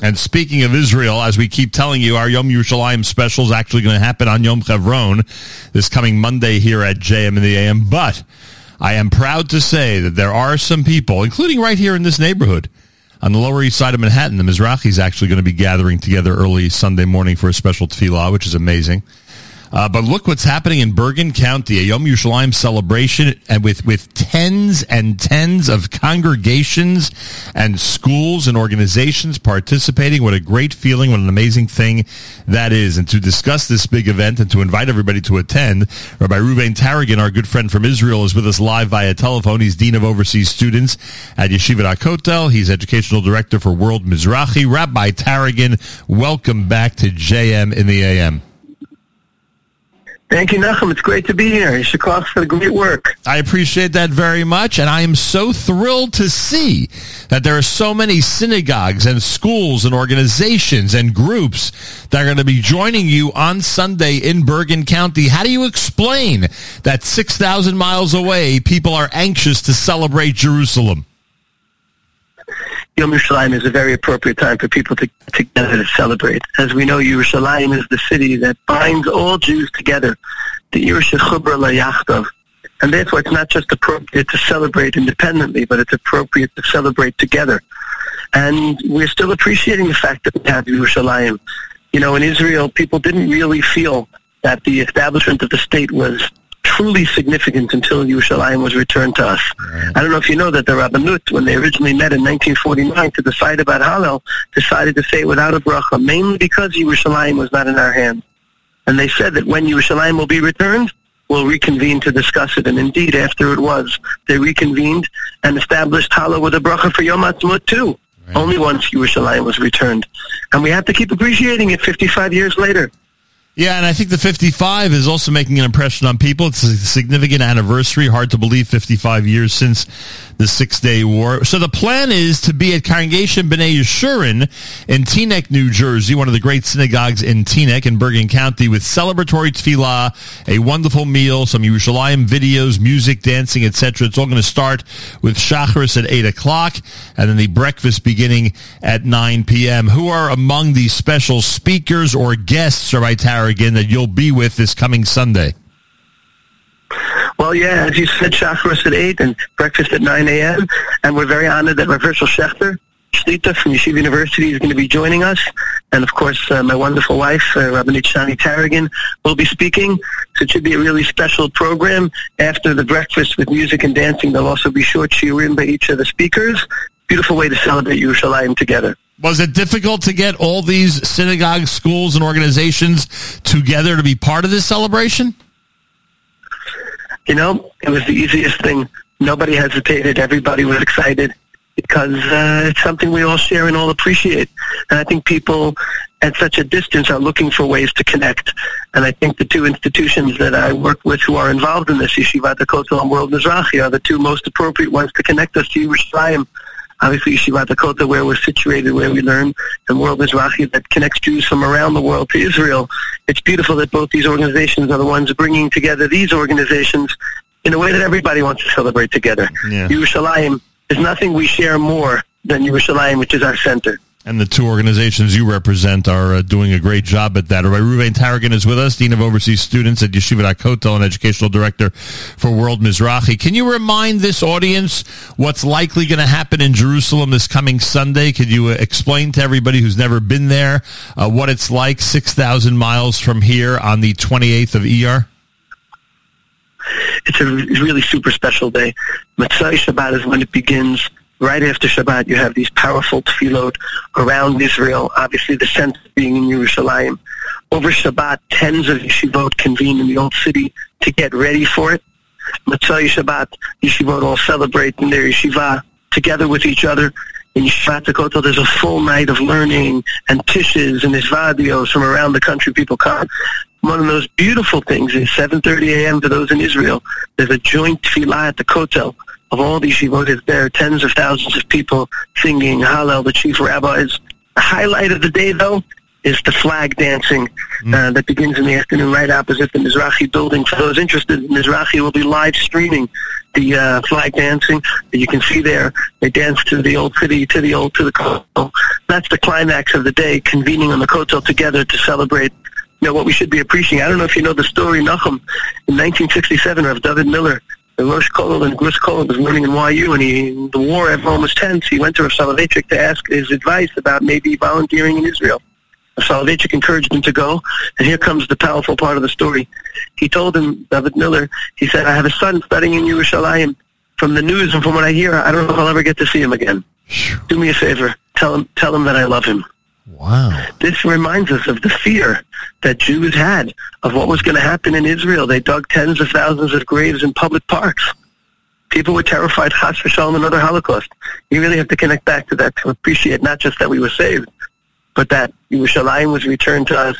And speaking of Israel, as we keep telling you, our Yom Yerushalayim special is actually going to happen on Yom Chevron this coming Monday here at JM in the AM. But I am proud to say that there are some people, including right here in this neighborhood, on the Lower East Side of Manhattan, the Mizrahis actually going to be gathering together early Sunday morning for a special tefillah, which is amazing. Uh, but look what's happening in Bergen County, a Yom Yerushalayim celebration, and with, with tens and tens of congregations and schools and organizations participating. What a great feeling! What an amazing thing that is! And to discuss this big event and to invite everybody to attend, Rabbi Ruvain Taragin, our good friend from Israel, is with us live via telephone. He's Dean of Overseas Students at Yeshiva HaKotel. He's Educational Director for World Mizrahi. Rabbi Taragin, welcome back to JM in the AM. Thank you, Nachum. It's great to be here. Yasher koach for the great work. I appreciate that very much, and I am so thrilled to see that there are so many synagogues and schools and organizations and groups that are going to be joining you on Sunday in Bergen County. How do you explain that 6,000 miles away, people are anxious to celebrate Jerusalem? Yom Yerushalayim is a very appropriate time for people to together to celebrate. As we know, Yerushalayim is the city that binds all Jews together. The Yerusha And therefore, it's not just appropriate to celebrate independently, but it's appropriate to celebrate together. And we're still appreciating the fact that we have Yerushalayim. You know, in Israel, people didn't really feel that the establishment of the state was truly significant until Yerushalayim was returned to us. Right. I don't know if you know that the Rabbanut, when they originally met in 1949 to decide about Hallel, decided to say it without a bracha, mainly because Yerushalayim was not in our hands. And they said that when Yerushalayim will be returned, we'll reconvene to discuss it. And indeed, after it was, they reconvened and established Hallel with a bracha for Yom Ha'atzmaut too. Right. Only once Yerushalayim was returned. And we have to keep appreciating it 55 years later. Yeah, and I think the 55 is also making an impression on people. It's a significant anniversary. Hard to believe 55 years since the Six Day War. So the plan is to be at Congregation B'nai Yeshurun in Teaneck, New Jersey, one of the great synagogues in Teaneck in Bergen County, with celebratory tefillah, a wonderful meal, some Yerushalayim videos, music, dancing, etc. It's all going to start with Shacharis at 8 o'clock, and then the breakfast beginning at 9 p.m. Who are among the special speakers or guests, Rabbi Taragin, that you'll be with this coming Sunday? Well, yeah, as you said, Shacharis at 8 and breakfast at 9 a.m. And we're very honored that Rav Hershel Schachter, Shlita from Yeshiva University, is going to be joining us. And, of course, uh, my wonderful wife, uh, Rabbanit Shani Taragin, will be speaking. So it should be a really special program. After the breakfast with music and dancing, there'll also be short shiurim by each of the speakers. Beautiful way to celebrate Yerushalayim together. Was it difficult to get all these synagogues, schools, and organizations together to be part of this celebration? You know, it was the easiest thing. Nobody hesitated. Everybody was excited because uh, it's something we all share and all appreciate. And I think people at such a distance are looking for ways to connect. And I think the two institutions that I work with who are involved in this, Yeshivat HaKotel and World Mizrahi, are the two most appropriate ones to connect us to Yerushalayim obviously Yeshivat HaKotel, where we're situated, where we learn, and World Mizrahi that connects Jews from around the world to Israel. It's beautiful that both these organizations are the ones bringing together these organizations in a way that everybody wants to celebrate together. Yeah. Yerushalayim is nothing we share more than Yerushalayim, which is our center and the two organizations you represent are uh, doing a great job at that. Rabbi Ruvain Taragin is with us, Dean of Overseas Students at Yeshiva HaKotel and Educational Director for World Mizrahi. Can you remind this audience what's likely going to happen in Jerusalem this coming Sunday? Could you uh, explain to everybody who's never been there uh, what it's like 6,000 miles from here on the 28th of Iyar? It's a really super special day. Motzei Shabbat is when it begins right after Shabbat, you have these powerful tefillot around Israel, obviously the center being in Jerusalem. Over Shabbat, tens of yeshivot convene in the old city to get ready for it. Motzei Shabbat, yeshivot all celebrate in their yeshiva together with each other. In Yeshivat HaKotel, there's a full night of learning and tishes and isvadios from around the country. People come. One of those beautiful things is 7.30 a.m. for those in Israel. There's a joint tefillah at the Kotel of all these yeshivot there are tens of thousands of people singing Hallel, the chief rabbis. The highlight of the day, though, is the flag dancing mm. uh, that begins in the afternoon right opposite the Mizrahi building. For those interested, Mizrahi will be live streaming the uh, flag dancing that you can see there. They dance to the old city, to the old, to the kotel. That's the climax of the day, convening on the kotel together to celebrate you know, what we should be appreciating. I don't know if you know the story, Nachum. In 1967, of David Miller, Rosh Kollel and Gruss Kollel was learning in YU, and he, the war, everyone was tense. He went to Soloveitchik to ask his advice about maybe volunteering in Israel. Soloveitchik encouraged him to go, and here comes the powerful part of the story. He told him, David Miller, he said, I have a son studying in Yerushalayim. From the news and from what I hear, I don't know if I'll ever get to see him again. Do me a favor. Tell him, tell him that I love him. Wow. This reminds us of the fear that Jews had of what was going to happen in Israel. They dug tens of thousands of graves in public parks. People were terrified, Chas v'shalom, another Holocaust. You really have to connect back to that to appreciate not just that we were saved, but that Yerushalayim was returned to us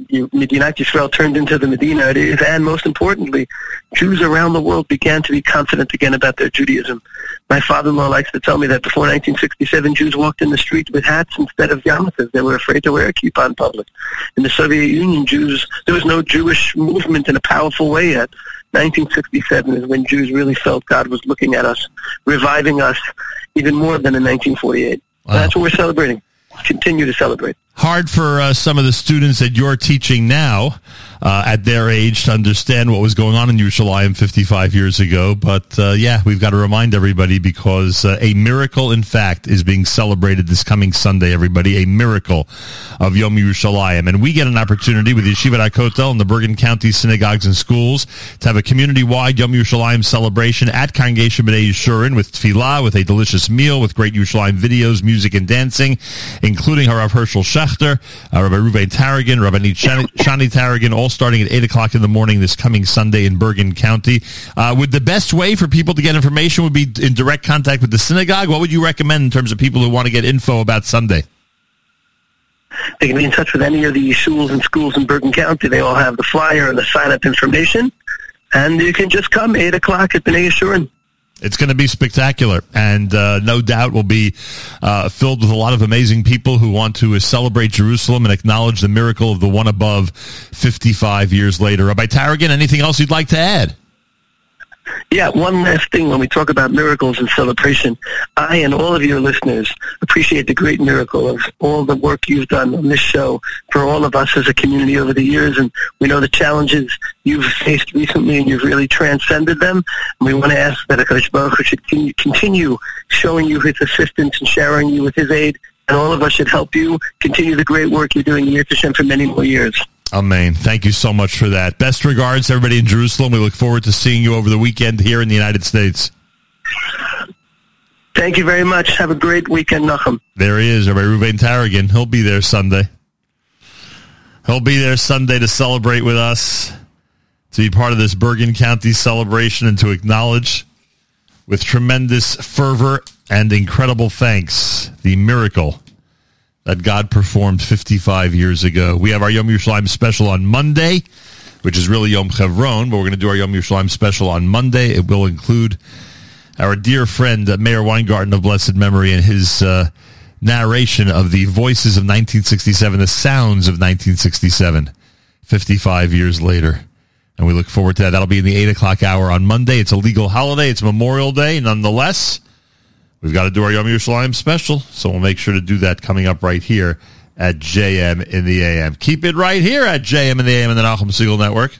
Medinat Israel turned into the Medina it is, and most importantly, Jews around the world began to be confident again about their Judaism. My father-in-law likes to tell me that before 1967, Jews walked in the street with hats instead of yarmulkes. They were afraid to wear a kippah in public. In the Soviet Union, Jews there was no Jewish movement in a powerful way yet. 1967 is when Jews really felt God was looking at us, reviving us even more than in 1948. Wow. That's what we're celebrating. Continue to celebrate hard for uh, some of the students that you're teaching now uh, at their age to understand what was going on in Yerushalayim 55 years ago. But uh, yeah, we've got to remind everybody because uh, a miracle, in fact, is being celebrated this coming Sunday, everybody. A miracle of Yom Yerushalayim. And we get an opportunity with Yeshiva Kotel and the Bergen County synagogues and schools to have a community-wide Yom Yerushalayim celebration at Congregation B'nai Yeshurun with tefillah, with a delicious meal, with great Yerushalayim videos, music, and dancing, including Harav Hershel Schachter, uh, Rabbi Ruvain Taragin, Rabbi Shani, Shani Taragin, all starting at 8 o'clock in the morning this coming Sunday in Bergen County. Uh, would the best way for people to get information would be in direct contact with the synagogue? What would you recommend in terms of people who want to get info about Sunday? They can be in touch with any of the schools and schools in Bergen County. They all have the flyer and the sign-up information. And you can just come 8 o'clock at B'nai Yeshurun. It's going to be spectacular, and uh, no doubt will be uh, filled with a lot of amazing people who want to celebrate Jerusalem and acknowledge the miracle of the one above 55 years later. Rabbi Taragin, anything else you'd like to add? Yeah, one last thing when we talk about miracles and celebration. I and all of your listeners appreciate the great miracle of all the work you've done on this show for all of us as a community over the years. And we know the challenges you've faced recently and you've really transcended them. And we want to ask that HaKadosh Baruch should continue showing you his assistance and sharing you with his aid. And all of us should help you continue the great work you're doing in Hashem for many more years. Amen. Thank you so much for that. Best regards, everybody in Jerusalem. We look forward to seeing you over the weekend here in the United States. Thank you very much. Have a great weekend, Nachum. There he is, Rabbi Ruvain Taragin. He'll be there Sunday. He'll be there Sunday to celebrate with us, to be part of this Bergen County celebration, and to acknowledge with tremendous fervor and incredible thanks the miracle that God performed 55 years ago. We have our Yom Yerushalayim special on Monday, which is really Yom Chevron, but we're going to do our Yom Yerushalayim special on Monday. It will include our dear friend uh, Meir Weingarten of blessed memory and his uh, narration of the voices of 1967, the sounds of 1967, 55 years later. And we look forward to that. That'll be in the 8 o'clock hour on Monday. It's a legal holiday. It's Memorial Day. Nonetheless, We've got to do our Yom Yerushalayim special, so we'll make sure to do that coming up right here at JM in the AM. Keep it right here at JM in the AM and the Nachum Segal Network.